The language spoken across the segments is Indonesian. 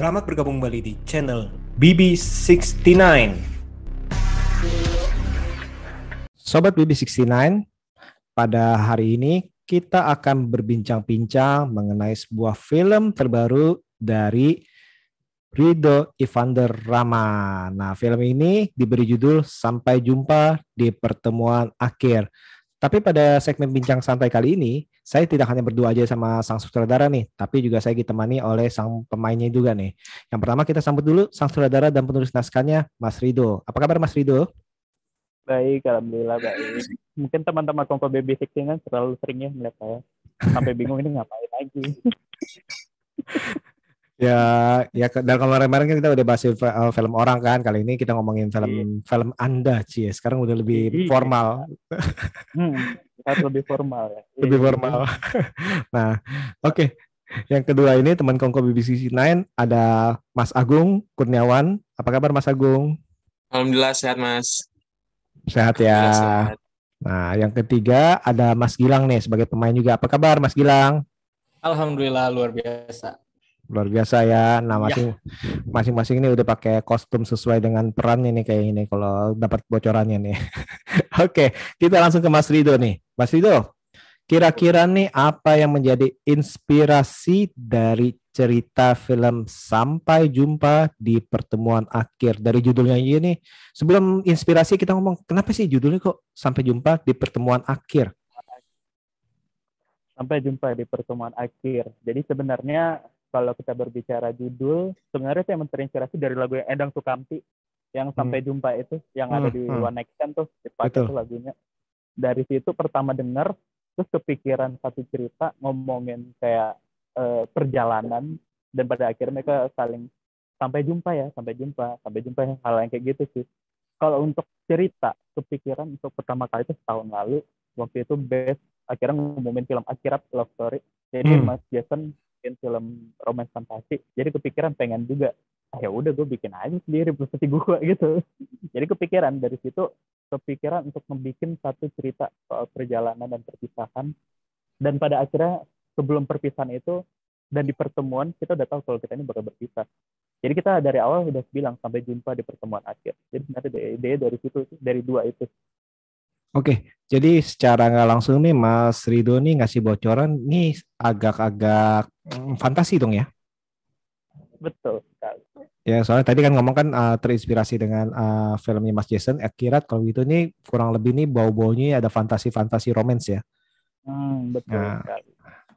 Selamat bergabung kembali di channel BB69. Sobat BB69, pada hari ini kita akan berbincang-bincang mengenai sebuah film terbaru dari Rido Evander Rama. Nah, film ini diberi judul Sampai Jumpa di Pertemuan Akhir. Tapi pada segmen bincang santai kali ini, saya tidak hanya berdua aja sama sang sutradara nih, tapi juga saya ditemani oleh sang pemainnya juga nih. Yang pertama kita sambut dulu sang sutradara dan penulis naskahnya, Mas Rido. Apa kabar Mas Rido? Baik, alhamdulillah baik. Mungkin teman-teman Baby Sixteen kan terlalu seringnya melihat saya. Sampai bingung ini ngapain lagi. Ya, ya dan kemarin-kemarin kan kita udah bahas uh, film orang kan. Kali ini kita ngomongin film iya. film Anda, Cie. Sekarang udah lebih iya. formal. Hmm, harus lebih formal ya. Lebih iya. formal. nah, oke. Okay. Yang kedua ini teman Kongko BBC 9 ada Mas Agung Kurniawan. Apa kabar Mas Agung? Alhamdulillah sehat, Mas. Sehat ya. Sehat. Nah, yang ketiga ada Mas Gilang nih sebagai pemain juga. Apa kabar Mas Gilang? Alhamdulillah luar biasa luar biasa ya. Nah, iya. masing masing-masing ini udah pakai kostum sesuai dengan perannya nih kayak ini kalau dapat bocorannya nih. Oke, kita langsung ke Mas Rido nih. Mas Rido, kira-kira nih apa yang menjadi inspirasi dari cerita film Sampai Jumpa di Pertemuan Akhir dari judulnya ini. Sebelum inspirasi kita ngomong kenapa sih judulnya kok Sampai Jumpa di Pertemuan Akhir? Sampai jumpa di pertemuan akhir. Jadi sebenarnya kalau kita berbicara judul, sebenarnya saya terinspirasi dari lagu yang Endang Sukamti yang sampai hmm. jumpa itu, yang hmm. ada di hmm. One Night Stand tuh, dipakai tuh lagunya. Dari situ pertama dengar, terus kepikiran satu cerita ngomongin kayak uh, perjalanan dan pada akhirnya mereka saling sampai jumpa ya, sampai jumpa, sampai jumpa hal yang kayak gitu sih. Kalau untuk cerita, kepikiran untuk pertama kali itu setahun lalu, waktu itu best akhirnya ngomongin film Akhirat Love Story. Jadi hmm. Mas Jason bikin film romance fantasi jadi kepikiran pengen juga ya udah gue bikin aja sendiri seperti gue gitu. Jadi kepikiran dari situ kepikiran untuk membuat satu cerita soal perjalanan dan perpisahan. Dan pada akhirnya sebelum perpisahan itu dan di pertemuan kita udah tahu kalau kita ini bakal berpisah. Jadi kita dari awal udah bilang sampai jumpa di pertemuan akhir. Jadi sebenarnya ide dari situ dari dua itu. Oke, jadi secara nggak langsung nih Mas Rido nih ngasih bocoran nih agak-agak mm, fantasi dong ya? Betul Ya, soalnya tadi kan ngomong kan uh, terinspirasi dengan uh, filmnya Mas Jason, Akirat. Kalau gitu nih kurang lebih nih bau-baunya ada fantasi-fantasi romance ya. Hmm, betul nah,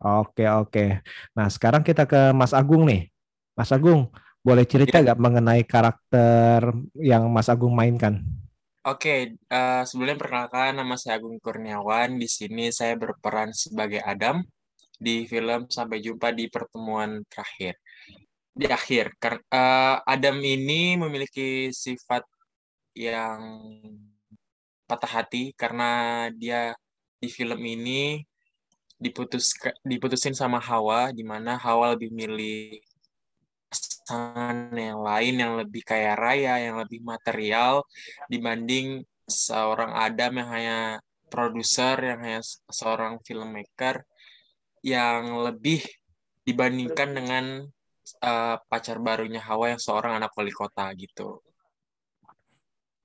Oke, oke. Nah, sekarang kita ke Mas Agung nih. Mas Agung, boleh cerita iya. nggak ya. mengenai karakter yang Mas Agung mainkan? Oke, uh, sebelumnya perkenalkan nama saya Agung Kurniawan. Di sini saya berperan sebagai Adam di film Sampai Jumpa di Pertemuan Terakhir. Di akhir, uh, Adam ini memiliki sifat yang patah hati karena dia di film ini diputus diputusin sama Hawa, di mana Hawa lebih milih pasangan yang lain yang lebih kaya raya, yang lebih material dibanding seorang Adam yang hanya produser, yang hanya seorang filmmaker yang lebih dibandingkan dengan uh, pacar barunya Hawa yang seorang anak wali kota gitu.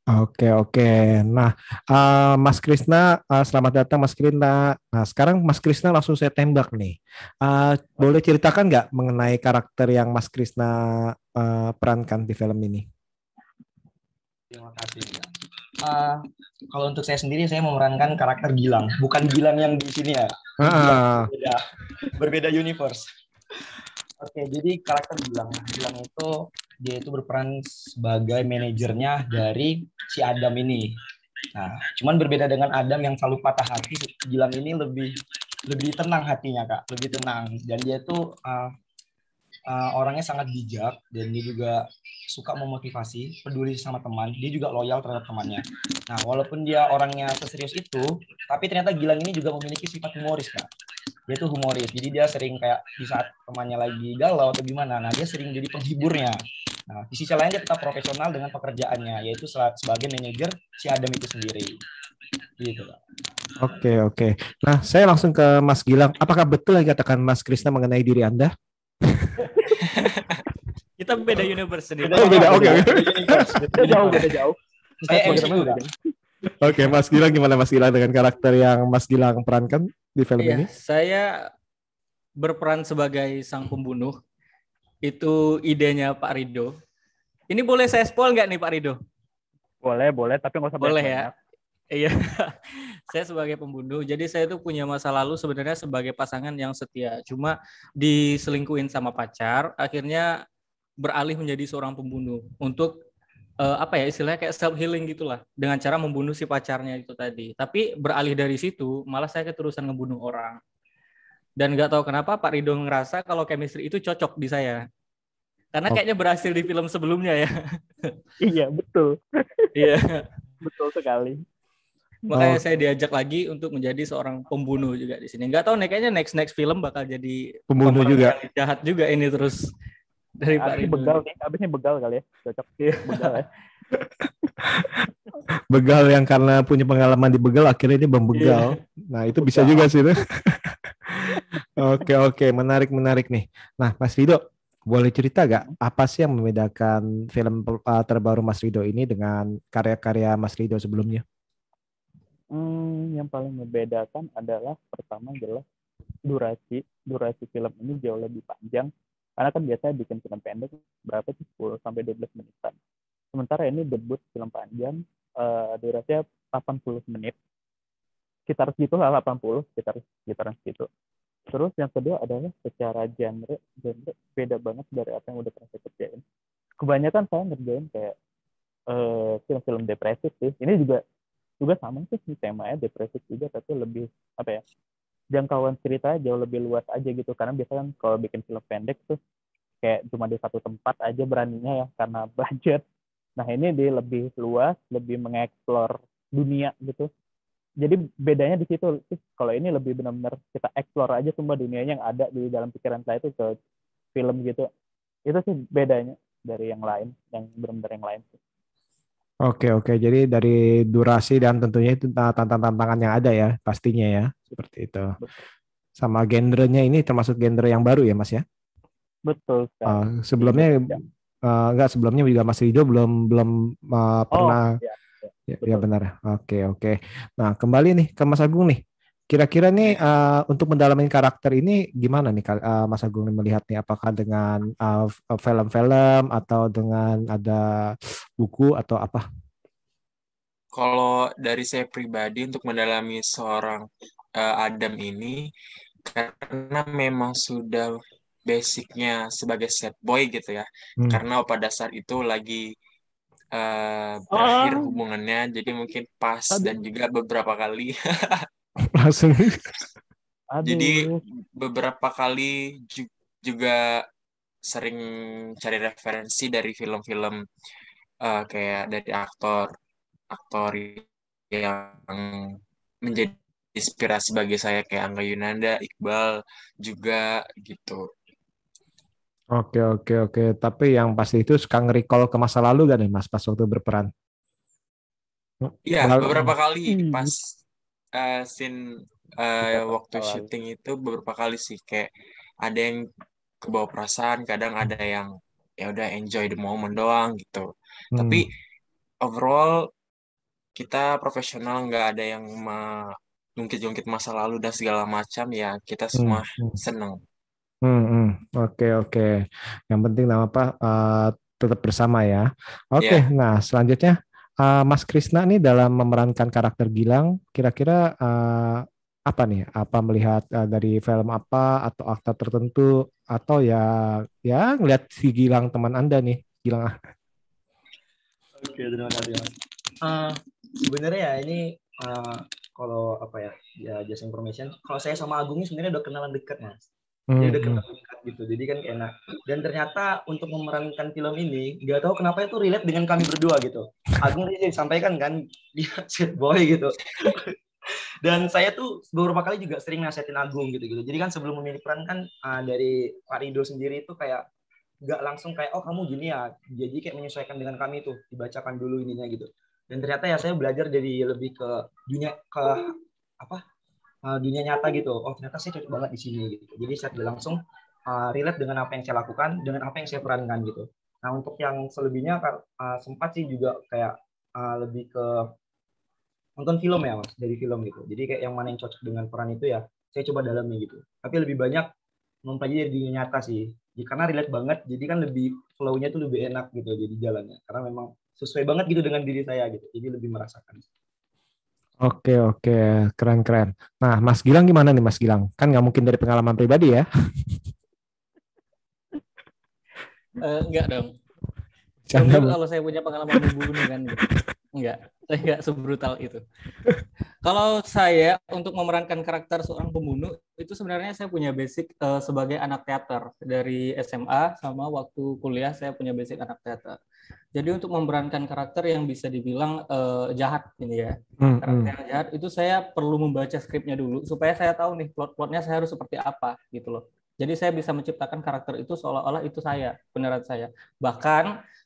Oke oke. Nah, uh, Mas Krisna, uh, selamat datang Mas Krisna. Nah, sekarang Mas Krisna langsung saya tembak nih. Uh, boleh ceritakan nggak mengenai karakter yang Mas Krisna uh, perankan di film ini? Terima kasih. Uh, kalau untuk saya sendiri, saya memerankan karakter Gilang, bukan Gilang yang di sini ya. Uh. Berbeda, berbeda universe. Oke, jadi karakter Gilang, Gilang itu dia itu berperan sebagai manajernya dari si Adam ini. Nah, cuman berbeda dengan Adam yang selalu patah hati, Gilang ini lebih lebih tenang hatinya kak, lebih tenang. Dan dia tuh uh, uh, orangnya sangat bijak dan dia juga suka memotivasi, peduli sama teman, dia juga loyal terhadap temannya. Nah, walaupun dia orangnya seserius itu, tapi ternyata Gilang ini juga memiliki sifat humoris kak dia tuh humoris jadi dia sering kayak di saat temannya lagi galau atau gimana nah dia sering jadi penghiburnya Nah, di sisi lain dia tetap profesional dengan pekerjaannya, yaitu sebagai manajer si Adam itu sendiri. Gitu, Oke, oke. Nah, saya langsung ke Mas Gilang. Apakah betul yang katakan Mas Krisna mengenai diri Anda? Kita beda universe nih. Oh, beda. Oke, oke. Beda jauh, beda jauh. Saya MC juga. Oke, Mas Gilang gimana Mas Gilang dengan karakter yang Mas Gilang perankan di film Iya, ini? saya berperan sebagai sang pembunuh. Itu idenya Pak Rido. Ini boleh saya spoil nggak nih Pak Rido? Boleh, boleh, tapi nggak usah Boleh ya. Iya, saya sebagai pembunuh. Jadi saya itu punya masa lalu sebenarnya sebagai pasangan yang setia. Cuma diselingkuhin sama pacar, akhirnya beralih menjadi seorang pembunuh untuk eh, apa ya istilahnya kayak self healing gitulah dengan cara membunuh si pacarnya itu tadi. Tapi beralih dari situ malah saya keterusan ngebunuh orang. Dan nggak tahu kenapa Pak Ridho ngerasa kalau chemistry itu cocok di saya. Karena Oh. kayaknya berhasil di film sebelumnya ya. Iya, betul. Iya. Betul sekali. Makanya Oh. saya diajak lagi untuk menjadi seorang pembunuh juga di sini. Nggak tahu nih kayaknya next next film bakal jadi Pembunuh juga. jahat juga ini terus dari Pak Ridho. begal nih, abisnya begal kali ya. Cocok. Begal ya. Begal yang karena punya pengalaman di begal akhirnya dia membegal. Nah, itu bisa juga sih. itu. Oke, oke, menarik menarik nih. Nah, Mas Rido, boleh cerita gak apa sih yang membedakan film uh, terbaru Mas Rido ini dengan karya-karya Mas Rido sebelumnya? Hmm, yang paling membedakan adalah pertama jelas durasi. Durasi film ini jauh lebih panjang. Karena kan biasanya bikin film pendek berapa sih 10 sampai 12 menitan. Sementara ini debut film panjang eh, durasinya 80 menit. Sekitar segitu lah 80, sekitar sekitar segitu. Terus yang kedua adalah secara genre, genre beda banget dari apa yang udah pernah saya kerjain. Kebanyakan saya ngerjain kayak eh, film-film depresif sih. Ini juga juga sama sih temanya depresif juga tapi lebih apa ya jangkauan ceritanya jauh lebih luas aja gitu. Karena biasanya kan kalau bikin film pendek tuh kayak cuma di satu tempat aja beraninya ya karena budget. Nah ini dia lebih luas lebih mengeksplor dunia gitu. Jadi bedanya di situ kalau ini lebih benar-benar kita explore aja semua dunianya yang ada di dalam pikiran saya itu ke film gitu. Itu sih bedanya dari yang lain yang benar-benar yang lain sih. Oke, oke. Jadi dari durasi dan tentunya itu tantangan-tantangan yang ada ya, pastinya ya, seperti itu. Sama genrenya ini termasuk genre yang baru ya, Mas ya? betul. Uh, sebelumnya Ya. uh, enggak sebelumnya juga Mas Rido belum belum uh, pernah oh ya ya, betul. ya benar. Oke, oke. Nah, kembali nih ke Mas Agung nih. Kira-kira nih uh, untuk mendalami karakter ini gimana nih uh, Mas Agung nih melihat nih apakah dengan uh, film-film atau dengan ada buku atau apa? Kalau dari saya pribadi untuk mendalami seorang Adam ini karena memang sudah basicnya sebagai set boy gitu ya. Hmm. Karena pada saat itu lagi eh, berakhir Ah. hubungannya, jadi mungkin pas Aduh. dan juga beberapa kali. Langsung. Jadi beberapa kali ju- juga sering cari referensi dari film-film eh, kayak dari aktor aktor yang menjadi inspirasi bagi saya kayak Angga Yunanda, Iqbal juga gitu. Oke oke oke. Tapi yang pasti itu suka nge-recall ke masa lalu gak nih Mas pas waktu berperan? Iya, Lalu- beberapa kali Hmm. pas eh, scene eh, Beberapa waktu kali. syuting itu beberapa kali sih kayak ada yang kebawa perasaan, kadang ada yang ya udah enjoy the moment doang gitu. Hmm. Tapi overall kita profesional nggak ada yang jungkit-jungkit masa lalu dan segala macam ya kita Hmm, semua hmm. seneng. Hmm, hmm. Oke, oke. Yang penting nama apa? eh, tetap bersama ya. Oke, Iya. nah selanjutnya eh, Mas Krisna nih dalam memerankan karakter Gilang, kira-kira eh, apa nih? Apa melihat eh, dari film apa atau aktor tertentu atau ya ya ngelihat si Gilang teman Anda nih, Gilang. Oke, terima kasih Mas. Eh, sebenarnya ya ini eh, kalau apa ya, ya just information. Kalau saya sama Agung ini sebenarnya udah kenalan dekat Mas. Hmm, Jadi udah hmm. kenalan dekat gitu. Jadi kan enak. Dan ternyata untuk memerankan film ini, nggak tahu kenapa itu relate dengan kami berdua gitu. Agung tadi sampaikan kan dia set boy gitu. Dan saya tuh beberapa kali juga sering nasihatin Agung gitu-gitu. Jadi kan sebelum memilih peran kan eh, dari Pak Rido sendiri itu kayak nggak langsung kayak oh kamu gini ya jadi kayak menyesuaikan dengan kami tuh dibacakan dulu ininya gitu dan ternyata ya saya belajar jadi lebih ke dunia ke apa uh, dunia nyata gitu. Oh ternyata saya cocok banget di sini gitu. Jadi saya tidak langsung uh, relate dengan apa yang saya lakukan dengan apa yang saya perankan gitu. Nah untuk yang selebihnya uh, sempat sih juga kayak uh, lebih ke nonton film ya mas dari film gitu. Jadi kayak yang mana yang cocok dengan peran itu ya saya coba dalami gitu. Tapi lebih banyak mempelajari di nyata sih. Karena relate banget jadi kan lebih flow-nya tuh lebih enak gitu jadi jalannya. Karena memang sesuai banget gitu dengan diri saya gitu jadi lebih merasakan Oke oke keren keren. Nah Mas Gilang gimana nih Mas Gilang? Kan nggak mungkin dari pengalaman pribadi ya? uh, enggak dong. Jangan kalau saya punya pengalaman membunuh kan gitu. Enggak, saya enggak sebrutal itu. kalau saya untuk memerankan karakter seorang pembunuh itu sebenarnya saya punya basic uh, sebagai anak teater dari SMA sama waktu kuliah saya punya basic anak teater. Jadi untuk memerankan karakter yang bisa dibilang uh, jahat ini ya, hmm, karakter hmm. yang jahat itu saya perlu membaca skripnya dulu supaya saya tahu nih plot-plotnya saya harus seperti apa gitu loh. Jadi saya bisa menciptakan karakter itu seolah-olah itu saya, beneran saya. Bahkan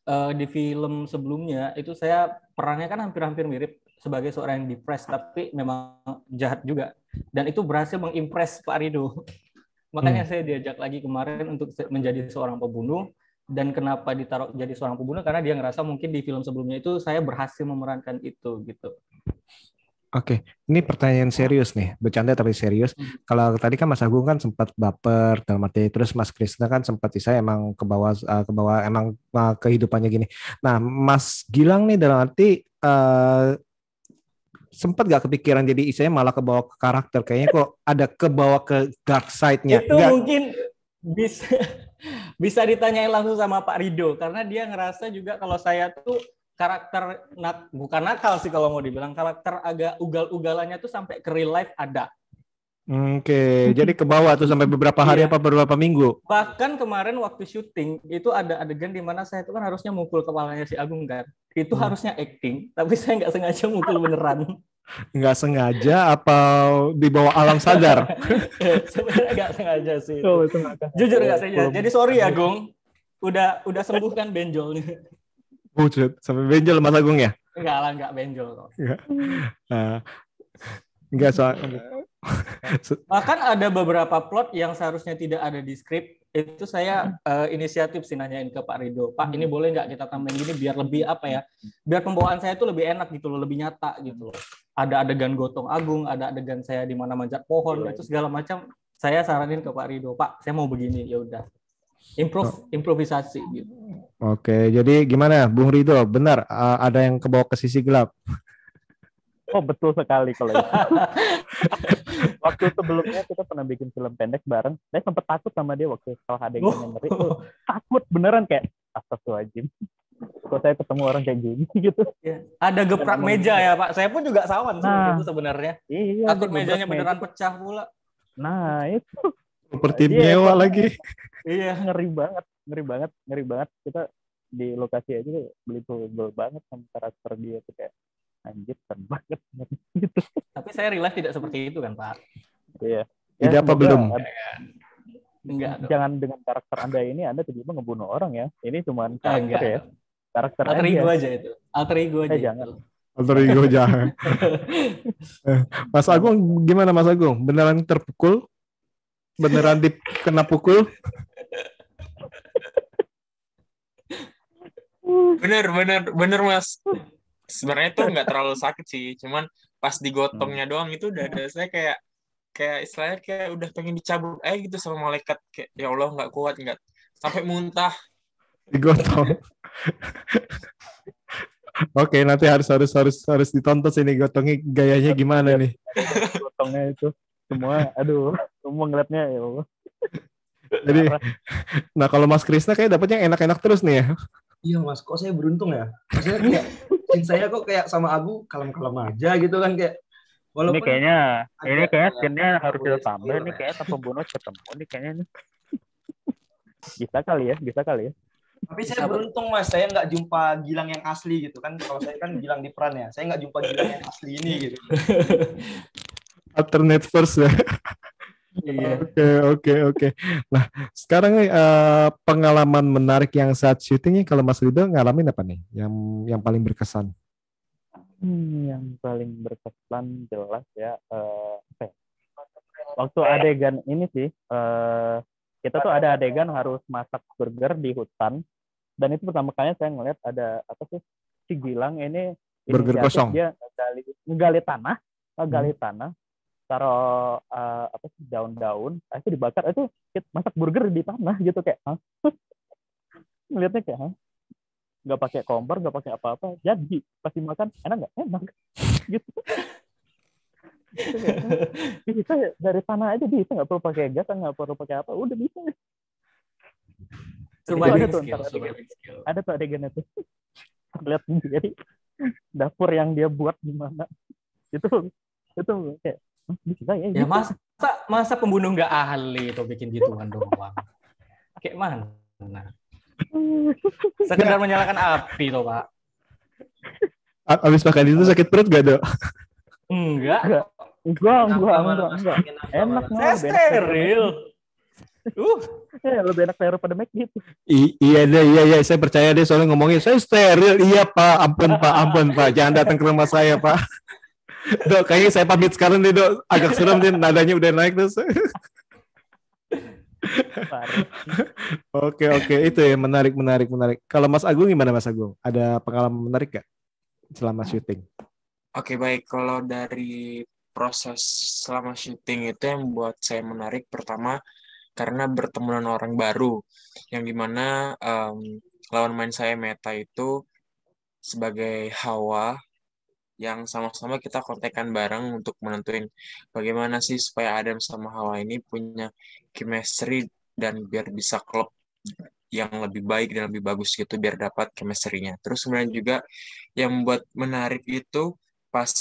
uh, di film sebelumnya itu saya perannya kan hampir-hampir mirip sebagai seorang yang depressed tapi memang jahat juga. Dan itu berhasil mengimpress Pak Rido. Makanya hmm. saya diajak lagi kemarin untuk menjadi seorang pembunuh dan kenapa ditaruh jadi seorang pembunuh karena dia ngerasa mungkin di film sebelumnya itu saya berhasil memerankan itu gitu. Oke, ini pertanyaan serius nih, bercanda tapi serius. Hmm. Kalau tadi kan Mas Agung kan sempat baper dalam arti terus Mas Krisna kan sempat saya emang ke bawah uh, ke bawah emang uh, kehidupannya gini. Nah, Mas Gilang nih dalam arti uh, sempat gak kepikiran jadi isanya malah ke bawah ke karakter kayaknya kok ada ke bawah ke dark side-nya. Itu gak? mungkin bisa bisa ditanyain langsung sama Pak Rido karena dia ngerasa juga kalau saya tuh karakter nak bukan nakal sih kalau mau dibilang karakter agak ugal-ugalannya tuh sampai ke real life ada. Oke, okay. jadi ke bawah tuh sampai beberapa hari iya. apa beberapa minggu. Bahkan kemarin waktu syuting itu ada adegan di mana saya itu kan harusnya mukul kepalanya si Agung kan. Itu hmm. harusnya acting, tapi saya nggak sengaja mukul beneran. Nggak sengaja apa di bawah alam sadar? Sebenarnya nggak sengaja sih. Oh, itu Jujur nggak sengaja. Jadi sorry ya, Gung. Udah udah sembuhkan benjolnya. Buset, sampai benjol Mas Agung ya? Enggak lah, enggak benjol kok. Enggak. Nah, enggak soal Bahkan ada beberapa plot yang seharusnya tidak ada di skrip. Itu saya uh, inisiatif sih nanyain ke Pak Rido. Pak, ini boleh nggak kita tambahin gini biar lebih apa ya? Biar pembawaan saya itu lebih enak gitu loh, lebih nyata gitu loh. Ada adegan gotong agung, ada adegan saya di mana manjat pohon, itu segala macam. Saya saranin ke Pak Rido, Pak, saya mau begini, ya udah improve oh. improvisasi gitu. Oke, jadi gimana Bung Rido? Benar uh, ada yang kebawa ke sisi gelap. Oh betul sekali kalau itu. waktu sebelumnya kita pernah bikin film pendek bareng. Saya sempat takut sama dia waktu kalau ada yang oh. ngeri. Oh, takut beneran kayak astagfirullahaladzim. Kok saya ketemu orang kayak gini gitu. Ya. Ada geprak meja ya Pak. Saya pun juga sawan nah, itu sebenarnya. Iya. Takut mejanya beneran meja. pecah pula. Nah itu. Seperti iya, mewah lagi. Iya ngeri banget, ngeri banget, ngeri banget. Kita di lokasi aja beli banget sama karakter dia tuh kayak anjir banget gitu. Tapi saya realize tidak seperti itu kan Pak. Iya. Ya, Tidak apa belum? Enggak. Jangan dengan karakter Anda ini Anda tiba-tiba ngebunuh orang ya. Ini cuma karakter ya. Karakter Alter ego aja itu. Alter ego aja. Eh, jangan. Alter ego jangan. Mas Agung gimana Mas Agung? Beneran terpukul? Beneran dikena pukul? bener bener bener mas sebenarnya itu nggak terlalu sakit sih cuman pas digotongnya doang itu udah ada saya kayak kayak istilahnya kayak udah pengen dicabut eh gitu sama malaikat kayak ya Allah nggak kuat nggak sampai muntah digotong Oke, nanti harus harus harus harus ditonton sini gotongnya gayanya gimana nih? Gotongnya itu semua, aduh, semua ngeliatnya ya Allah. Jadi, nah kalau Mas Krisna kayak dapetnya enak-enak terus nih ya? iya mas kok saya beruntung ya maksudnya kayak saya kok kayak sama Agu kalem-kalem aja gitu kan kayak walaupun ini kayaknya ini kayaknya scene-nya harus kita tambah ini kayaknya pembunuh ketemu ini kayaknya nih bisa kali ya bisa kali ya tapi saya beruntung mas saya nggak jumpa Gilang yang asli gitu kan kalau saya kan Gilang di peran ya saya nggak jumpa Gilang yang asli ini gitu alternate first ya Iya. Oke oke oke. Nah sekarang uh, pengalaman menarik yang saat syutingnya kalau Mas Rido ngalamin apa nih? Yang yang paling berkesan? Hmm, yang paling berkesan jelas ya. Uh, waktu adegan ini sih, uh, kita tuh ada adegan harus masak burger di hutan. Dan itu pertama kalinya saya ngeliat ada apa sih si Gilang ini burger kosong. Dia ngegali, ngegali tanah, ngegali hmm. tanah, taruh uh, apa sih daun-daun itu dibakar itu masak burger di tanah gitu kayak Hah? ngeliatnya kayak Hah? nggak pakai kompor nggak pakai apa-apa jadi pasti makan enak nggak enak gitu bisa ya dari tanah aja bisa nggak perlu pakai gas nggak perlu pakai apa udah bisa. Coba ada tuh adegan, ada. tuh adegan itu lihat jadi dapur yang dia buat gimana itu itu kayak bisa ya, ya masa masa pembunuh nggak ahli tuh bikin gituan doang? Kayak mana? Sekedar menyalakan api tuh pak. Abis makan itu sakit perut gak dok? Enggak enggak enggak enggak enggak, enak saya steril uh ya lebih enak daripada make gitu I iya deh iya iya saya percaya deh soalnya ngomongin saya steril iya pak ampun pak ampun pak jangan datang ke rumah saya pak Dok, kayaknya saya pamit sekarang nih, Dok. Agak serem nih, nadanya udah naik terus. oke, oke. Itu ya, menarik, menarik, menarik. Kalau Mas Agung gimana, Mas Agung? Ada pengalaman menarik gak selama syuting? Oke, baik. Kalau dari proses selama syuting itu yang buat saya menarik, pertama, karena bertemu dengan orang baru. Yang di mana um, lawan main saya Meta itu sebagai Hawa yang sama-sama kita kontekan bareng untuk menentuin bagaimana sih supaya Adam sama Hawa ini punya chemistry dan biar bisa klub yang lebih baik dan lebih bagus gitu biar dapat chemistry-nya. Terus kemudian juga yang membuat menarik itu pas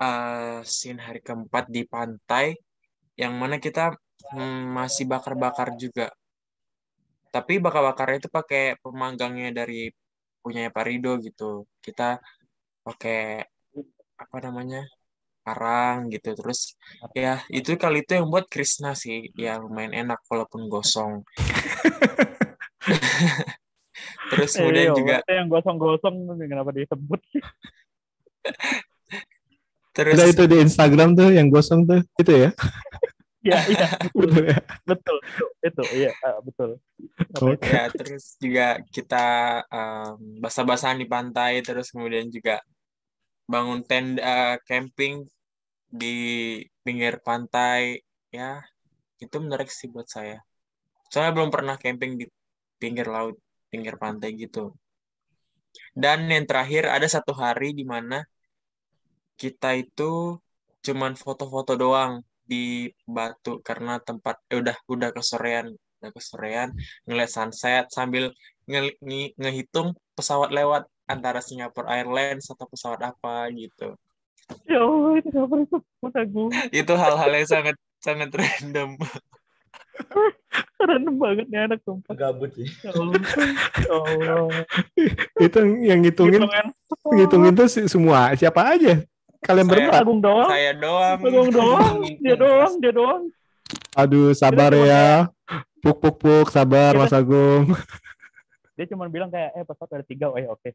uh, scene hari keempat di pantai yang mana kita hmm, masih bakar-bakar juga. Tapi bakar-bakarnya itu pakai pemanggangnya dari punyanya Pak Rido gitu. Kita pakai apa namanya arang gitu terus ya itu kali itu yang buat Krishna sih ya lumayan enak walaupun gosong terus kemudian eh, juga yang gosong-gosong kenapa disebut terus Ada itu di Instagram tuh yang gosong tuh itu ya? Ya iya. Betul ya? betul itu iya uh, betul. Okay. ya terus juga kita um, basah-basahan di pantai terus kemudian juga bangun tenda camping di pinggir pantai ya. Itu menarik sih buat saya. Soalnya belum pernah camping di pinggir laut pinggir pantai gitu. Dan yang terakhir ada satu hari di mana kita itu cuman foto-foto doang di batu karena tempat eh, udah udah kesorean udah kesorean ngeliat sunset sambil nge nge ngehitung pesawat lewat antara Singapore Airlines atau pesawat apa gitu. Ya Allah, itu apa itu? Hal-hal yang sangat sangat random. random banget nih anak sumpah. Gabut sih. Ya Allah. Ya Allah. itu yang ngitungin ngitungin tuh semua siapa aja? Kalian saya, berdua? Agung doang. Saya doang. Agung doang. Dia doang, dia doang. Aduh, sabar ya. Puk puk puk, sabar Mas Agung dia cuma bilang kayak eh pesawat ada tiga oh ya oke okay.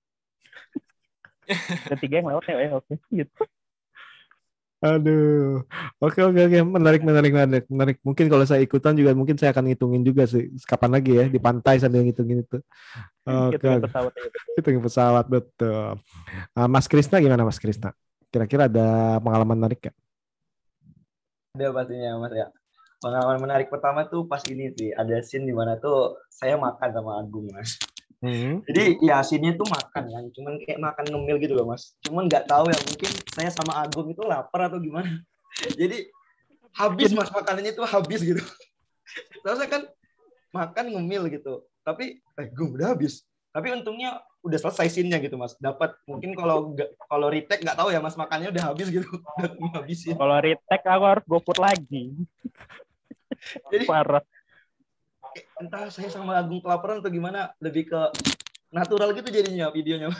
ada tiga yang lewat ya oh ya oke okay. gitu Aduh, oke oke oke, menarik menarik menarik menarik. Mungkin kalau saya ikutan juga mungkin saya akan ngitungin juga sih kapan lagi ya di pantai sambil ngitungin itu. Oke, okay. pesawat ya, pesawat betul. Uh, Mas Krisna gimana Mas Krisna? Kira-kira ada pengalaman menarik gak? Ada pastinya Mas ya. Pengalaman menarik pertama tuh pas ini sih. Ada scene di mana tuh saya makan sama Agung mas. Hmm. jadi ya scene tuh makan kan. Cuman kayak makan ngemil gitu loh mas. Cuman nggak tahu ya mungkin saya sama Agung itu lapar atau gimana. Jadi habis mas makanannya tuh habis gitu. Terus saya kan makan ngemil gitu. Tapi eh gue udah habis. Tapi untungnya udah selesai scene-nya gitu mas. Dapat mungkin kalau kalau retake nggak tahu ya mas makannya udah habis gitu. Udah habisin kalau retake aku harus goput lagi. Jadi parah. Entah saya sama Agung kelaparan atau gimana lebih ke natural gitu jadinya videonya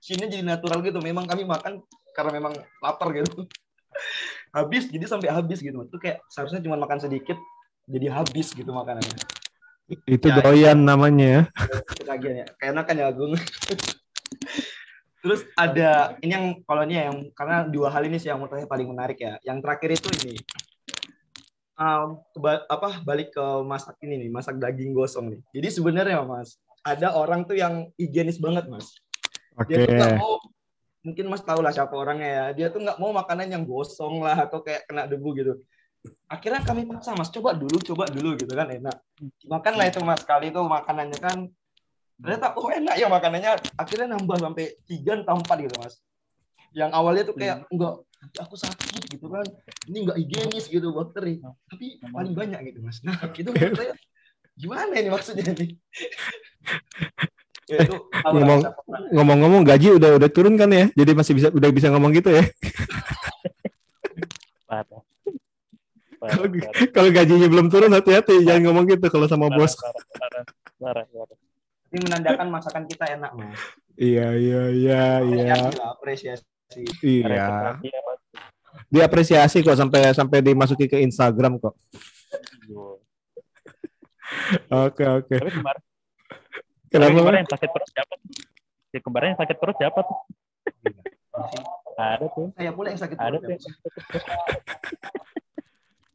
sini jadi natural gitu. Memang kami makan karena memang lapar gitu. Habis jadi sampai habis gitu itu kayak seharusnya cuma makan sedikit jadi habis gitu makanannya Itu Ya, doyan namanya. ketagihan ya. Kayak enak kan ya Agung. Terus ada ini yang kalau ini ya, yang karena dua hal ini sih yang menurut saya paling menarik ya. Yang terakhir itu ini. Um, keba- apa balik ke masak ini nih masak daging gosong nih. Jadi sebenarnya mas ada orang tuh yang higienis banget mas. Oke. dia tuh nggak mau mungkin mas tahu lah siapa orangnya ya. Dia tuh nggak mau makanan yang gosong lah atau kayak kena debu gitu akhirnya kami paksa mas coba dulu coba dulu gitu kan enak. Makan lah itu mas kali itu makanannya kan. Ternyata oh enak ya makanannya. Akhirnya nambah sampai tiga atau empat gitu mas. Yang awalnya tuh kayak enggak aku sakit gitu kan. Ini enggak higienis gitu bakteri. Tapi paling banyak gitu mas. Nah itu menurut saya gimana ini maksudnya nih ya, lah Ngomong-. Ngomong-ngomong gaji udah udah turun kan ya? Jadi masih bisa udah bisa ngomong gitu ya? Kalau gajinya belum turun hati-hati jangan ngomong gitu kalau sama parah, bos. parah, parah, parah, parah. ini menandakan masakan kita enak mas Iya iya iya iya. apresiasi Iya. Ya, Mas. Diapresiasi kok sampai sampai dimasuki ke Instagram kok. Yo. Oke oke. Kemarin, Kenapa? yang sakit perut siapa? tuh? Ya, kemarin yang sakit perut siapa tuh? Ada tuh. saya pula yang sakit Ada perut tuh.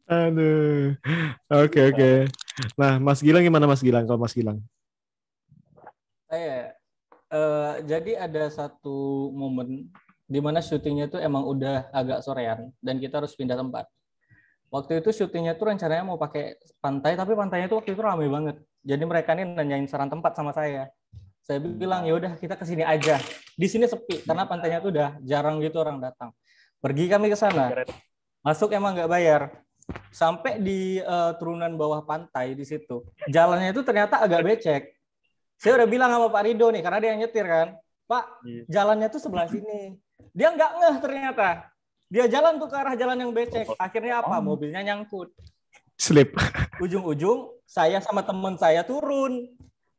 Aduh. Oke oke. Nah, Mas Gilang gimana Mas Gilang kalau Mas Gilang? Saya eh, jadi ada satu momen di mana syutingnya tuh emang udah agak sorean dan kita harus pindah tempat. Waktu itu syutingnya tuh rencananya mau pakai pantai, tapi pantainya tuh waktu itu ramai banget. Jadi mereka nih nanyain saran tempat sama saya. Saya bilang ya udah kita ke sini aja. Di sini sepi karena pantainya tuh udah jarang gitu orang datang. Pergi kami ke sana. Masuk emang nggak bayar. Sampai di eh, turunan bawah pantai di situ. Jalannya itu ternyata agak becek. Saya udah bilang sama Pak Rido nih, karena dia yang nyetir kan. Pak, Iya. jalannya tuh sebelah sini. Dia nggak ngeh ternyata. Dia jalan tuh ke arah jalan yang becek. Akhirnya apa? Mobilnya nyangkut. Slip. Ujung-ujung saya sama teman saya turun.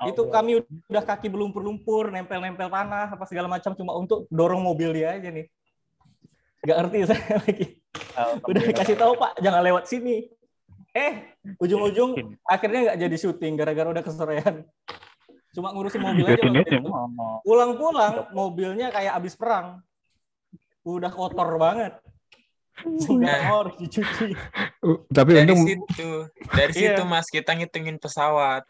Itu kami udah kaki belumpur-lumpur, nempel-nempel tanah, apa segala macam cuma untuk dorong mobil dia aja nih. Gak ngerti saya lagi. Udah dikasih tahu Pak, jangan lewat sini. Eh, ujung-ujung akhirnya nggak jadi syuting gara-gara udah kesorean. Cuma ngurusin mobil aja. Pulang-pulang mobilnya kayak abis perang. Udah kotor banget. Nggak Nah. mau harus dicuci. Uh, tapi Dari untung situ, dari Iya. situ Mas kita ngitungin pesawat.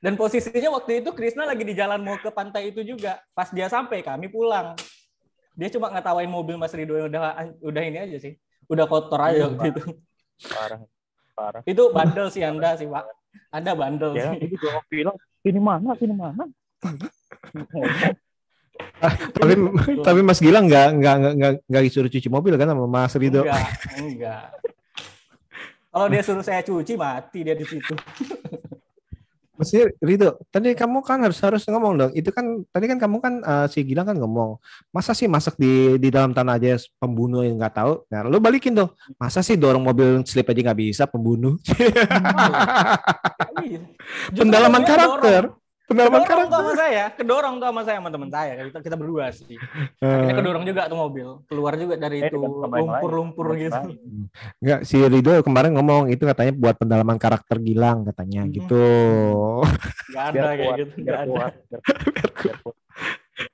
Dan posisinya waktu itu Krisna lagi di jalan mau ke pantai itu juga. Pas dia sampai kami pulang. Dia cuma ngetawain mobil Mas Ridho yang udah udah ini aja sih. Udah kotor aja waktu itu. Parah. Parah. Itu bandel sih Anda sih, Pak. Anda bandel Ya, sih. itu bilang, sini mana, sini mana? tapi tapi Mas Gilang nggak nggak nggak nggak nggak disuruh cuci mobil kan sama Mas Rido. Enggak, enggak. Kalau dia suruh saya cuci mati dia di situ. Mas Rido, tadi kamu kan harus harus ngomong dong. Itu kan tadi kan kamu kan eh, si Gilang kan ngomong, masa sih masak di di dalam tanah aja pembunuh yang nggak tahu. Nah, lu balikin dong. Masa sih dorong mobil slip aja nggak bisa pembunuh? Iya. Pendalaman karakter. dorong. Pendalaman Kedorong tuh sama saya, kedorong tuh sama saya sama teman saya. Kita, kita berdua sih. Akhirnya Eh, kedorong juga tuh mobil. Keluar juga dari Eh, itu lumpur-lumpur gitu. Enggak, si Rido kemarin ngomong itu katanya buat pendalaman karakter Gilang katanya Mhm. gitu. Gak ada Biar kayak kuat, gitu. biar Gak ada. kuat, biar biar kuat.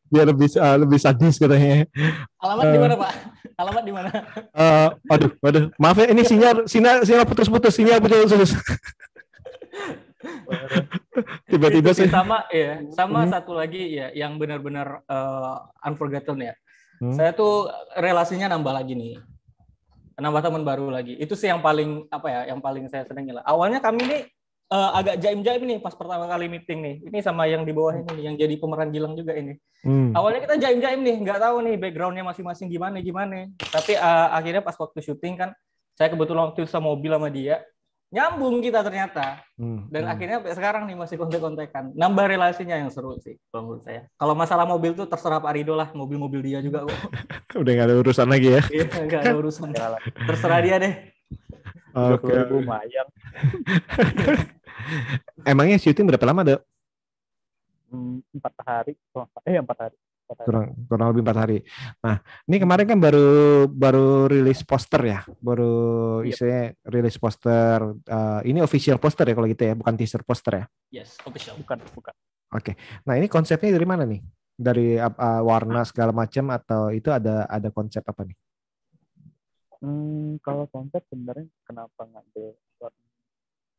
Biar lebih eh, lebih sadis katanya. Alamat di mana, Pak? Alamat di mana? Eh, aduh, aduh, maaf ya ini sinyal sinyal sinyal putus-putus, sinyal putus-putus. Tiba-tiba sih sama ya, sama Hmm. satu lagi ya yang benar-benar eh, unforgotten ya. Hmm. Saya tuh relasinya nambah lagi nih. Nambah teman baru lagi. Itu sih yang paling apa ya, yang paling saya senangi lah. Awalnya kami nih eh, agak jaim-jaim nih pas pertama kali meeting nih. Ini sama yang di bawah ini yang jadi pemeran Gilang juga ini. Hmm. Awalnya kita jaim-jaim nih, nggak tahu nih backgroundnya masing-masing gimana gimana. Tapi eh, akhirnya pas waktu syuting kan, saya kebetulan waktu itu sama mobil sama dia, nyambung kita ternyata. Hmm. Dan Hmm. akhirnya sampai sekarang nih masih kontek-kontekan. Nambah relasinya yang seru sih, kalau menurut saya. Kalau masalah mobil tuh terserah Pak Rido lah, mobil-mobil dia juga kok. udah nggak ada urusan lagi ya. Iya, nggak ada urusan. Terserah dia deh. Oke. 20.000 lumayan. Emangnya syuting berapa lama, Dok? Hmm, empat hari, oh, eh empat hari, kurang kurang lebih empat hari. Nah, ini kemarin kan baru baru rilis poster ya, baru yep. istilahnya rilis poster. Uh, ini official poster ya kalau gitu ya, bukan teaser poster ya? Yes, official. Bukan, bukan. Oke. Okay. Nah, ini konsepnya dari mana nih? Dari uh, warna segala macam atau itu ada ada konsep apa nih? Hmm, kalau konsep sebenarnya kenapa ngambil warna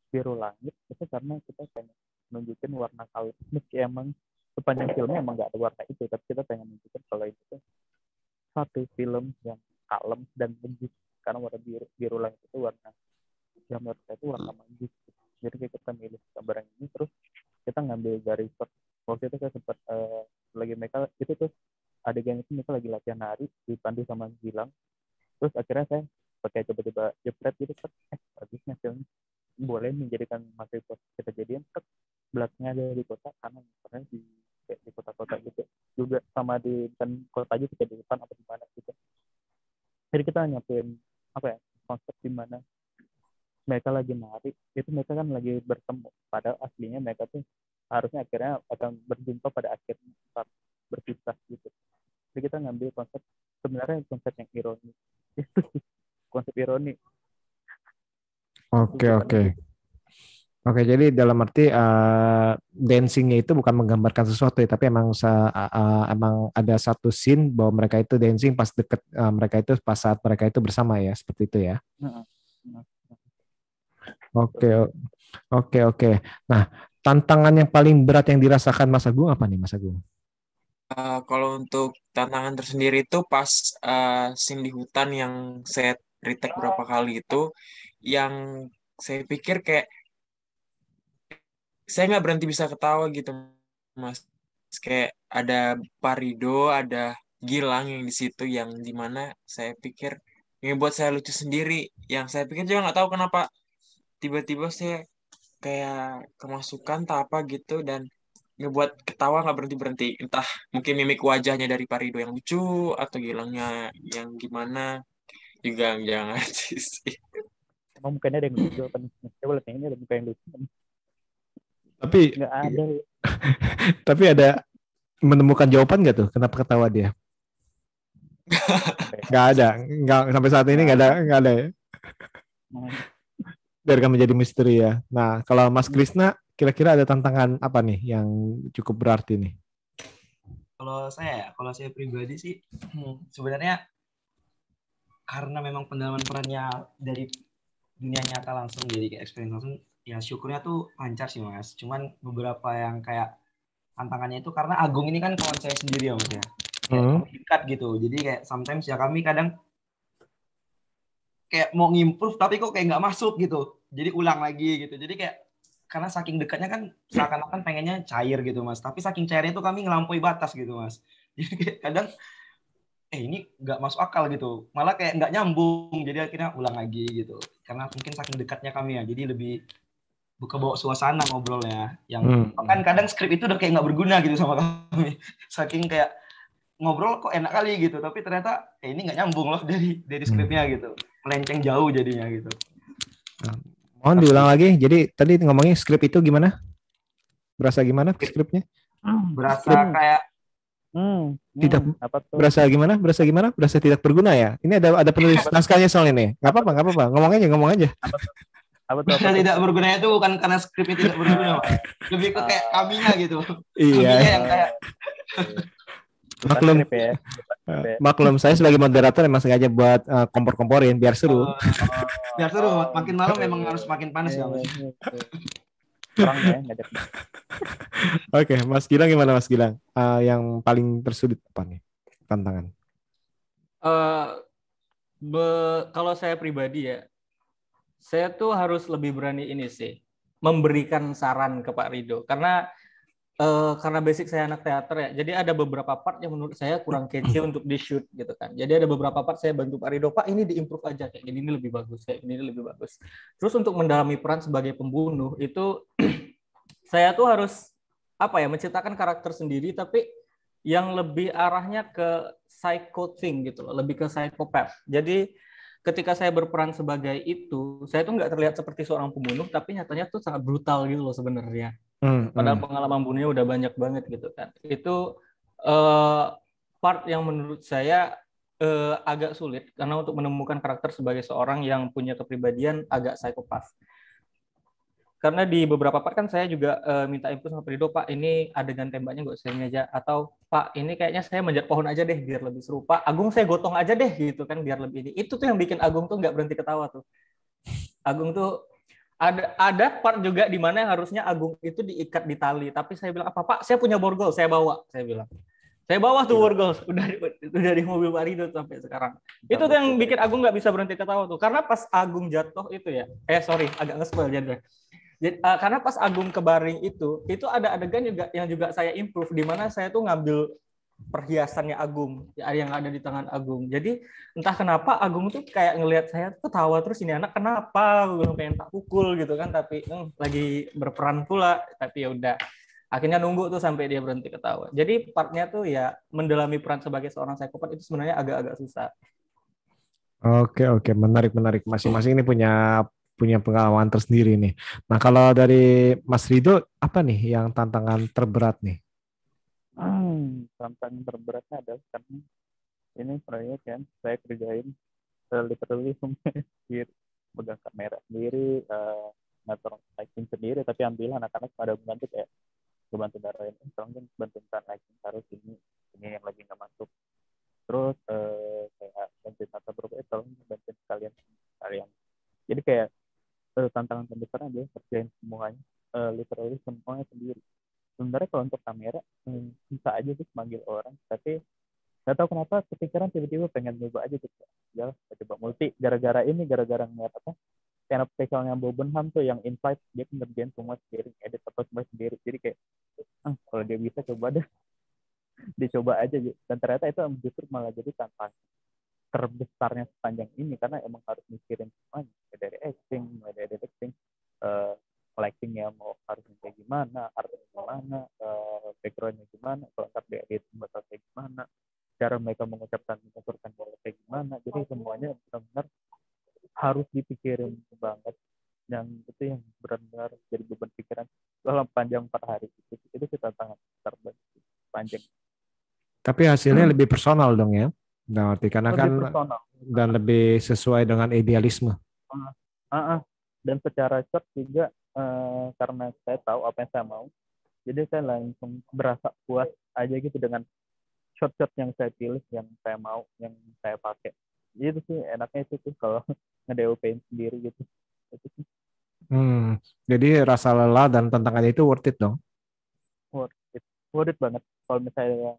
biru langit itu karena kita pengen nunjukin warna kalem meski emang sepanjang filmnya emang nggak ada warna itu tapi kita pengen nunjukin kalau itu satu film yang kalem dan magis karena warna biru biru langit itu warna yang menurut saya itu warna magis jadi kita milih gambar yang ini terus kita ngambil dari waktu itu saya sempat uh, lagi mereka itu tuh adegan itu mereka lagi latihan nari dipandu sama Gilang. Terus akhirnya saya pakai coba-coba jepret gitu eh bagusnya film boleh menjadikan materi kita jadian belakangnya ada di kota karena karena di kayak di kota-kota gitu juga sama di kan kota aja kita di depan atau di mana gitu. Jadi kita nyampein apa ya konsep di mana mereka lagi nari itu mereka kan lagi bertemu. Padahal aslinya mereka tuh harusnya akhirnya akan berjumpa pada akhirnya saat berpisah gitu. Jadi kita ngambil konsep sebenarnya konsep yang ironi. Itu konsep ironi. Oke okay, oke. Okay. Oke, jadi dalam arti uh, dancingnya itu bukan menggambarkan sesuatu ya, tapi emang uh, uh, emang ada satu scene bahwa mereka itu dancing pas deket uh, mereka itu pas saat mereka itu bersama ya, seperti itu ya. Oke, oke, oke. Nah, tantangan yang paling berat yang dirasakan Mas Agung apa nih, Mas Agung? Uh, kalau untuk tantangan tersendiri itu pas uh, scene di hutan yang saya retake berapa kali itu, yang saya pikir kayak saya nggak berhenti bisa ketawa gitu mas. Kayak ada Parido ada Gilang yang di situ yang di mana saya pikir yang buat saya lucu sendiri. Yang saya pikir juga nggak tahu kenapa tiba-tiba saya kayak kemasukan tak apa gitu dan ngebuat ketawa nggak berhenti berhenti entah mungkin mimik wajahnya dari Parido yang lucu atau Gilangnya yang gimana. Juga jangan sih. Emang mukanya ada yang lucu kan coba lihat ini ada muka yang lucu tapi nggak ada. tapi ada menemukan jawaban nggak tuh? Kenapa ketawa dia? Nggak ada, nggak sampai saat ini nggak ada, nggak ada ya. Biarkan menjadi misteri ya. Nah, kalau Mas Krisna, kira-kira ada tantangan apa nih yang cukup berarti nih? Kalau saya, kalau saya pribadi sih, sebenarnya karena memang pendalaman perannya dari dunia nyata langsung jadi kayak experience langsung ya syukurnya tuh lancar sih mas. Cuman beberapa yang kayak tantangannya itu karena Agung ini kan kawan saya sendiri ya mas ya. Hmm. dekat gitu. Jadi kayak sometimes ya kami kadang kayak mau ngimprove tapi kok kayak nggak masuk gitu. Jadi ulang lagi gitu. Jadi kayak karena saking dekatnya kan seakan-akan pengennya cair gitu mas. Tapi saking cairnya itu kami ngelampaui batas gitu mas. Jadi kayak kadang eh ini nggak masuk akal gitu. Malah kayak nggak nyambung. Jadi akhirnya ulang lagi gitu. Karena mungkin saking dekatnya kami ya. Jadi lebih buka bawa suasana ngobrolnya yang hmm. kan kadang skrip itu udah kayak nggak berguna gitu sama kami saking kayak ngobrol kok enak kali gitu tapi ternyata eh, ini nggak nyambung loh dari dari hmm. skripnya hmm. gitu melenceng jauh jadinya gitu nah, mohon diulang lagi jadi tadi ngomongnya skrip itu gimana berasa gimana skripnya hmm, berasa skrip. kayak Hmm, tidak hmm, apa tuh? berasa gimana? Berasa gimana? Berasa tidak berguna ya? Ini ada ada penulis naskahnya soal ini. Gak apa-apa, gak apa-apa. Ngomong aja, ngomong aja. Apa tuh, apa tidak berguna itu bukan karena skripnya tidak berguna lebih ke kayak kaminya gitu iya yang kayak maklum ya. maklum saya sebagai moderator emang sengaja buat uh, kompor-komporin biar seru. Oh, oh, biar seru, makin malam memang harus makin panas ya. Iya, iya, iya. Oke, Mas Gilang gimana Mas Gilang? Uh, yang paling tersulit apa nih tantangan? Uh, be, kalau saya pribadi ya, saya tuh harus lebih berani ini sih memberikan saran ke Pak Rido karena uh, karena basic saya anak teater ya jadi ada beberapa part yang menurut saya kurang kece untuk di shoot gitu kan. Jadi ada beberapa part saya bantu Pak Rido Pak ini diimprove aja kayak gini ini lebih bagus kayak gini lebih bagus. Terus untuk mendalami peran sebagai pembunuh itu saya tuh harus apa ya menciptakan karakter sendiri tapi yang lebih arahnya ke psycho thing gitu loh lebih ke psychopath. Jadi ketika saya berperan sebagai itu, saya tuh nggak terlihat seperti seorang pembunuh, tapi nyatanya tuh sangat brutal gitu loh sebenarnya. Hmm, Padahal hmm. pengalaman bunuhnya udah banyak banget gitu kan. Itu uh, part yang menurut saya uh, agak sulit karena untuk menemukan karakter sebagai seorang yang punya kepribadian agak psikopat. Karena di beberapa part kan saya juga uh, minta input sama Prido, Pak, ini adegan tembaknya gue sering aja atau Pak, ini kayaknya saya manjat pohon aja deh biar lebih seru. Pak, Agung saya gotong aja deh gitu kan biar lebih ini. Itu tuh yang bikin Agung tuh nggak berhenti ketawa tuh. Agung tuh ada ada part juga di mana yang harusnya Agung itu diikat di tali, tapi saya bilang apa Pak, saya punya borgol, saya bawa, saya bilang. Saya bawa tuh borgol udah di mobil Pak Rido sampai sekarang. Itu tuh yang bikin Agung nggak bisa berhenti ketawa tuh. Karena pas Agung jatuh itu ya, eh sorry agak nge-spoil jadi. Jadi, uh, karena pas Agung kebaring itu, itu ada adegan juga yang juga saya improve di mana saya tuh ngambil perhiasannya Agung yang ada di tangan Agung. Jadi entah kenapa Agung tuh kayak ngelihat saya ketawa terus ini anak kenapa? Gue pengen tak pukul gitu kan tapi hmm, lagi berperan pula. Tapi ya udah akhirnya nunggu tuh sampai dia berhenti ketawa. Jadi partnya tuh ya mendalami peran sebagai seorang psikopat itu sebenarnya agak-agak susah. Oke oke. Menarik menarik. Masing-masing ini punya punya pengalaman tersendiri nih. Nah kalau dari Mas Rido apa nih yang tantangan terberat nih? Hmm, tantangan terberatnya adalah karena ini proyek kan saya kerjain literally sendiri. Pegang kamera sendiri uh, ngatur lighting sendiri tapi ambil anak-anak pada bantu kayak gue bantu tolong kan bantu lighting taruh sini ini yang lagi nggak masuk. Terus uh, kayak bantuin tata berubah eh, tolong bantuin kalian kalian jadi kayak uh, tantangan terbesar aja kerjain semuanya. Uh, literally semuanya sendiri. Sebenarnya kalau untuk kamera hmm, bisa aja sih manggil orang. Tapi nggak tahu kenapa kepikiran tiba-tiba pengen nyoba aja gitu. Ya coba multi. Gara-gara ini gara-gara ngeliat apa stand up specialnya Bobenham tuh yang insight dia ngerjain semua sendiri edit apa semua sendiri. Jadi kayak ah kalau dia bisa coba deh. Dicoba aja gitu. dan ternyata itu justru malah jadi tantangan terbesarnya sepanjang ini karena emang harus mikirin semuanya dari acting mulai dari acting uh, collectingnya mau harus kayak gimana artnya gimana uh, backgroundnya gimana kalau ntar diedit bakal kayak gimana cara mereka mengucapkan mengucapkan kayak gimana jadi semuanya benar-benar harus dipikirin banget yang itu yang benar-benar jadi beban pikiran dalam panjang per hari itu itu kita tangan terbaik panjang. Tapi hasilnya hmm. lebih personal dong ya nah arti karena lebih kan personal. dan lebih sesuai dengan idealisme uh, uh, uh. dan secara shot juga uh, karena saya tahu apa yang saya mau jadi saya langsung berasa puas aja gitu dengan shot-shot yang saya pilih yang saya mau yang saya pakai itu sih enaknya itu tuh kalau nge sendiri gitu itu sih. Hmm, jadi rasa lelah dan tantangan itu worth it dong? Worth it, worth it banget. Kalau misalnya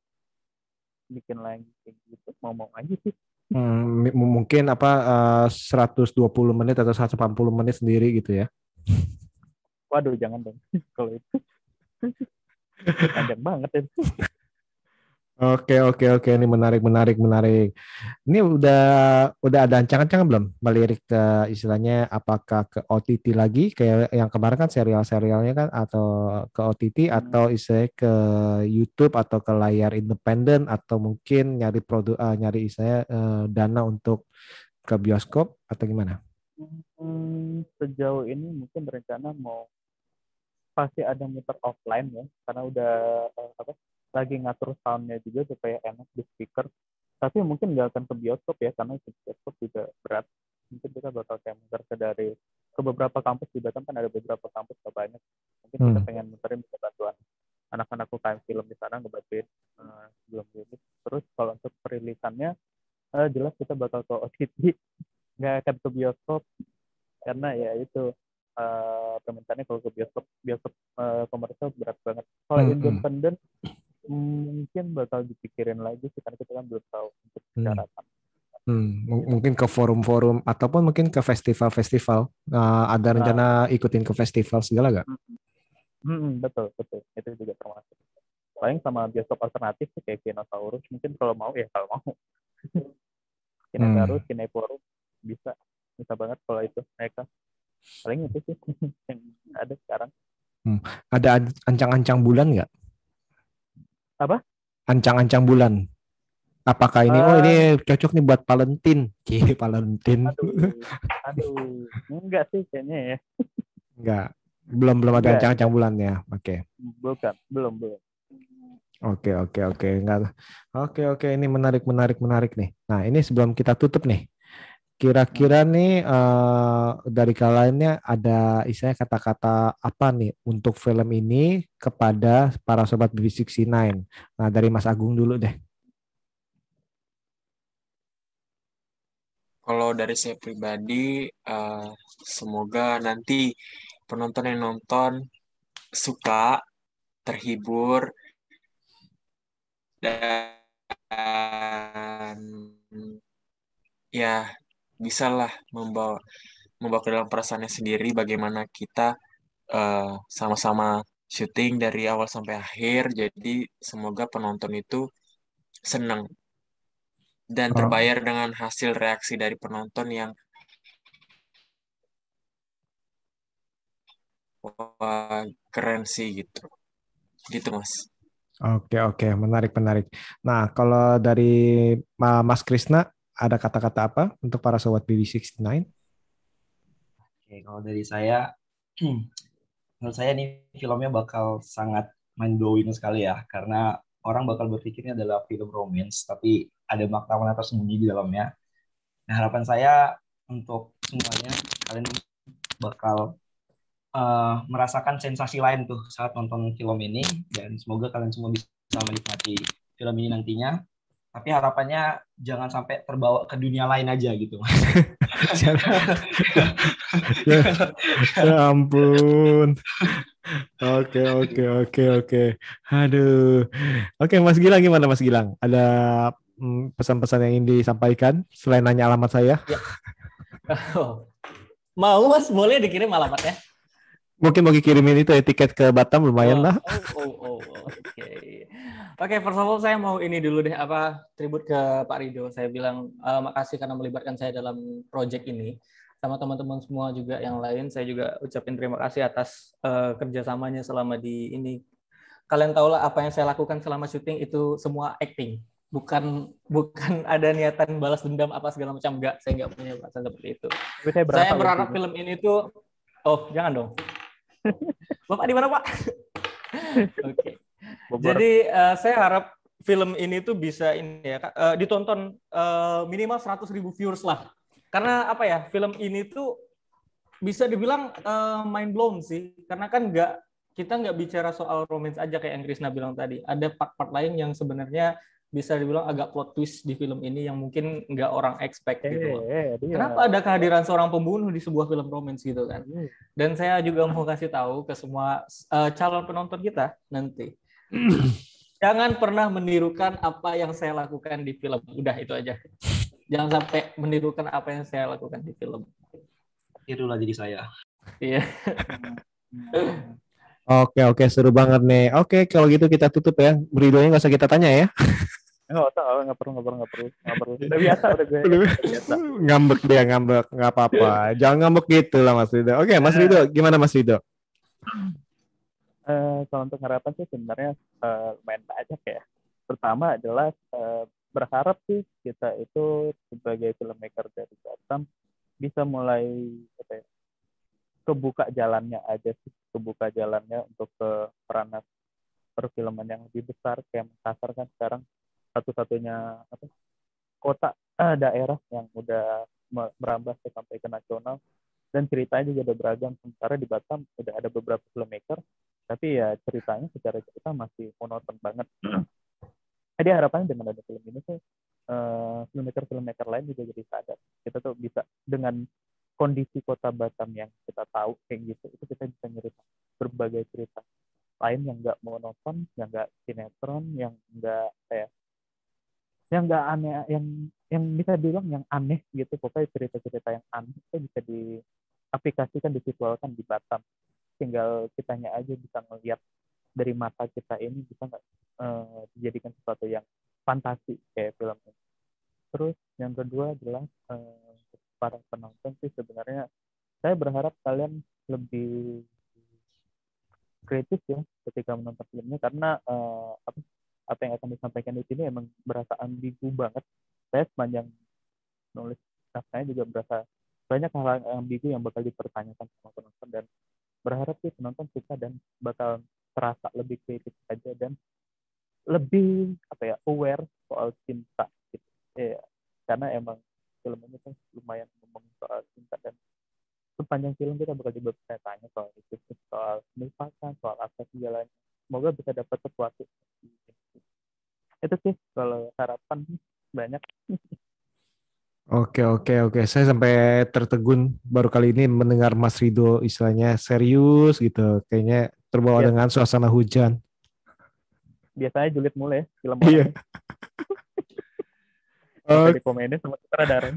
bikin lagi mau-mau aja sih. Hmm, mungkin apa eh, uh, 120 menit atau 180 menit sendiri gitu ya? Waduh, jangan dong. Kalau itu panjang banget itu. Oke oke oke. Ini menarik menarik menarik. Ini udah udah ada ancang-ancang belum? Melirik ke istilahnya apakah ke OTT lagi? Kayak yang kemarin kan serial-serialnya kan? Atau ke OTT hmm. atau istilahnya ke YouTube? Atau ke layar independen? Atau mungkin nyari produk uh, nyari istilahnya uh, dana untuk ke bioskop? Atau gimana? Hmm, sejauh ini mungkin berencana mau pasti ada muter offline ya. Karena udah uh, apa lagi ngatur soundnya juga supaya enak di speaker. Tapi mungkin nggak akan ke bioskop ya karena ke bioskop juga berat. Mungkin kita bakal kayak muter ke dari ke beberapa kampus. Di Batam kan ada beberapa kampus gak banyak. Mungkin hmm. kita pengen muterin bisa bantuan anak-anak UKM film di sana ngebantuin uh, sebelum rilis. Terus kalau untuk perilisannya uh, jelas kita bakal ke OTT nggak akan ke bioskop. Karena ya itu uh, permintaannya kalau ke bioskop bioskop uh, komersial berat banget. Kalau hmm, hmm. independen mungkin bakal dipikirin lagi sih karena kita kan belum tahu untuk. Hmm. hmm. mungkin ke forum-forum ataupun mungkin ke festival-festival. Uh, ada rencana nah, ikutin ke festival segala gak? Hmm, betul, betul. Itu juga termasuk. Paling sama bioskop alternatif sih kayak Kinosaurus. Mungkin kalau mau ya kalau mau. Kinosaurus, hmm. Bisa. Bisa banget kalau itu mereka. Paling itu sih yang ada sekarang. Hmm. Ada ancang-ancang bulan nggak? Apa? Ancang-ancang bulan. Apakah ini uh, oh ini ah. cocok nih buat Valentin? Cie, Valentin. Aduh, aduh, enggak sih kayaknya ya. Enggak. Belum belum ada ancang-ancang bulan ya. Oke. Okay. Bukan, belum belum. Oke, oke, oke. Enggak. Oke, oke. Ini menarik, menarik, menarik nih. Nah, ini sebelum kita tutup nih. Kira-kira nih uh, dari kaliannya ada istilahnya kata-kata apa nih untuk film ini kepada para sobat BB69. Nah, dari Mas Agung dulu deh. Kalau dari saya pribadi, uh, semoga nanti penonton yang nonton suka, terhibur, dan ya bisalah membawa membawa ke dalam perasaannya sendiri bagaimana kita uh, sama-sama syuting dari awal sampai akhir. Jadi semoga penonton itu senang dan terbayar dengan hasil reaksi dari penonton yang wah keren sih gitu. Gitu mas. Oke, oke, menarik, menarik. Nah, kalau dari Mas Krisna, ada kata-kata apa untuk para sobat BB69? Oke, kalau dari saya, menurut saya nih filmnya bakal sangat mind blowing sekali ya, karena orang bakal berpikirnya adalah film romance, tapi ada makna-makna tersembunyi di dalamnya. Nah, harapan saya untuk semuanya, kalian bakal uh, merasakan sensasi lain tuh saat nonton film ini dan semoga kalian semua bisa menikmati film ini nantinya tapi harapannya jangan sampai terbawa ke dunia lain aja gitu ya, ya ampun oke oke oke oke aduh oke Mas Gilang gimana Mas Gilang ada mm, pesan-pesan yang ingin disampaikan selain nanya alamat saya ya. oh. mau Mas boleh dikirim alamatnya Mungkin mau kirimin itu ya tiket ke Batam lumayan oh, lah. Oh, oh, oh, oh oke. Okay. Oke, okay, first of all saya mau ini dulu deh apa tribut ke Pak Rido. Saya bilang uh, makasih karena melibatkan saya dalam project ini sama teman-teman semua juga yang lain. Saya juga ucapin terima kasih atas uh, kerjasamanya selama di ini. Kalian tahu lah apa yang saya lakukan selama syuting itu semua acting, bukan bukan ada niatan balas dendam apa segala macam enggak. Saya enggak punya perasaan seperti itu. saya, saya berharap film ini tuh oh jangan dong Bapak di mana Pak? Oke. Okay. Jadi uh, saya harap film ini tuh bisa ini ya uh, ditonton uh, minimal 100 ribu viewers lah. Karena apa ya film ini tuh bisa dibilang uh, mind blown sih. Karena kan nggak kita nggak bicara soal romance aja kayak yang Krisna bilang tadi. Ada part-part lain yang sebenarnya bisa dibilang agak plot twist di film ini yang mungkin nggak orang expect gitu loh. Eh, Kenapa ada kehadiran seorang pembunuh di sebuah film romance gitu kan? Hmm. Dan saya juga mau kasih tahu ke semua uh, calon penonton kita nanti. Jangan pernah menirukan apa yang saya lakukan di film. Udah itu aja. Jangan sampai menirukan apa yang saya lakukan di film. Tirulah jadi saya. Iya. Oke oke seru banget nih. Oke kalau gitu kita tutup ya. Beridonya nggak usah kita tanya ya. Nggak usah, nggak perlu, nggak perlu, nggak perlu, nggak perlu. Udah biasa, udah gue. biasa. ngambek dia, ngambek, nggak apa-apa. Jangan ngambek gitu lah Mas Rido. Oke, Mas Rido, gimana Mas Rido? Uh, kalau untuk harapan sih sebenarnya uh, lumayan banyak ya. Pertama adalah uh, berharap sih kita itu sebagai filmmaker dari Batam bisa mulai apa ya, kebuka jalannya aja sih, kebuka jalannya untuk ke peranan perfilman yang lebih besar kayak Makassar kan sekarang satu-satunya kota eh, daerah yang udah merambah sampai ke nasional dan ceritanya juga udah beragam sementara di Batam udah ada beberapa filmmaker tapi ya ceritanya secara cerita masih monoton banget. Jadi harapannya dengan ada film ini tuh uh, filmmaker filmmaker lain juga jadi sadar. Kita tuh bisa dengan kondisi kota Batam yang kita tahu kayak gitu itu kita bisa nyerita berbagai cerita lain yang nggak monoton yang nggak sinetron yang nggak kayak yang nggak aneh yang yang bisa dibilang yang aneh gitu. Pokoknya cerita-cerita yang aneh itu bisa diaplikasikan divisualkan di Batam tinggal kitanya aja bisa melihat dari mata kita ini bisa nggak uh, dijadikan sesuatu yang fantasi kayak film ini. Terus yang kedua adalah uh, para penonton sih sebenarnya saya berharap kalian lebih kreatif ya ketika menonton filmnya karena uh, apa apa yang akan disampaikan di sini emang berasa ambigu banget. Saya sepanjang nulis naskahnya juga berasa banyak hal ambigu yang bakal dipertanyakan sama penonton dan berharap sih penonton suka dan bakal terasa lebih kreatif saja dan lebih apa ya aware soal cinta gitu. Ya karena emang film ini kan lumayan ngomong soal cinta dan sepanjang film kita bakal juga tanya soal itu soal melupakan soal apa segalanya. Semoga bisa dapat sesuatu. Itu sih kalau harapan banyak Oke oke oke, saya sampai tertegun baru kali ini mendengar Mas Rido istilahnya serius gitu, kayaknya terbawa ya. dengan suasana hujan. Biasanya julid mulai film Iya. Oke. komedi sama sutradara.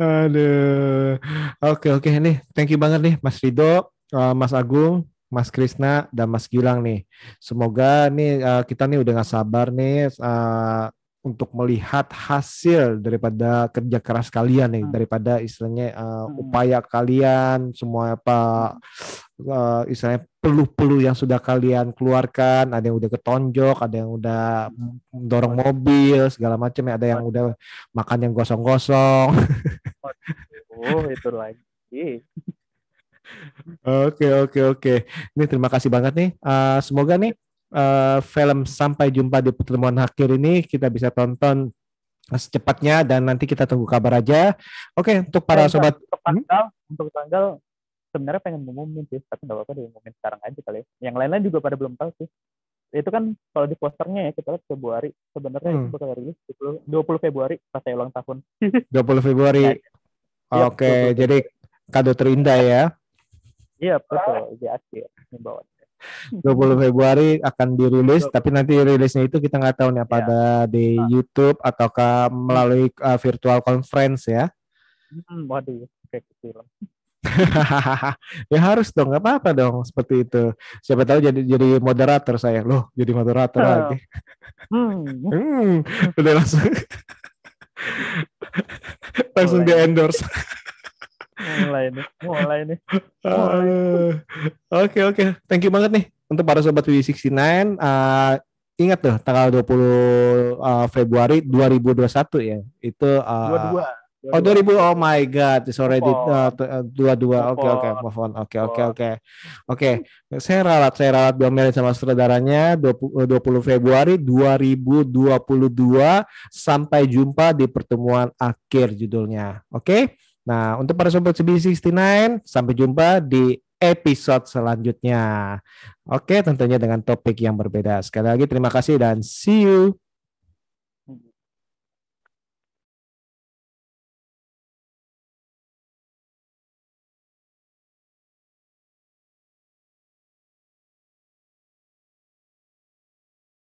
Aduh. Oke oke nih, thank you banget nih Mas Rido, uh, Mas Agung, Mas Krisna dan Mas Gilang nih. Semoga nih uh, kita nih udah gak sabar nih uh, untuk melihat hasil daripada kerja keras kalian nih, hmm. daripada istilahnya uh, hmm. upaya kalian semua apa uh, istilahnya peluh-peluh yang sudah kalian keluarkan, ada yang udah ketonjok, ada yang udah dorong mobil segala macam, ada yang udah makan yang gosong-gosong. oh itu lagi. Oke oke oke. Ini terima kasih banget nih. Uh, semoga nih uh, film sampai jumpa di pertemuan akhir ini kita bisa tonton secepatnya dan nanti kita tunggu kabar aja. Oke, okay, untuk para sobat untuk tanggal, hmm? untuk tanggal sebenarnya pengen ngumumin sih, tapi nggak apa-apa diumumin sekarang aja kali ya. Yang lain-lain juga pada belum tahu sih. Itu kan kalau di posternya ya kita lihat Februari. Sebenarnya hmm. itu bakal rilis 20, 20 Februari pas saya ulang tahun. 20 Februari. Oke, okay, jadi kado terindah ya. Iya, betul. Di akhir. 20 Februari akan dirilis, tapi nanti rilisnya itu kita nggak tahu nih apa ya. di nah. YouTube ataukah melalui uh, virtual conference ya. Hmm, waduh, kayak film. ya harus dong, nggak apa-apa dong seperti itu. Siapa tahu jadi jadi moderator saya, loh jadi moderator uh. lagi. hmm. hmm. Udah langsung langsung di endorse mulai nih mulai nih. Oke oke. Thank you banget nih untuk para sobat W69 uh, ingat tuh tanggal 20 uh, Februari 2021 ya. Itu uh, 22 Oh 2000 oh my god it's already dua dua. Oke oke move on. Oke oke oke. Oke saya ralat saya ralat diomelin sama saudaranya 20, 20 Februari 2022 sampai jumpa di pertemuan akhir judulnya. Oke? okay? Nah, untuk para sobat CB69, sampai jumpa di episode selanjutnya. Oke, tentunya dengan topik yang berbeda. Sekali lagi terima kasih dan see you.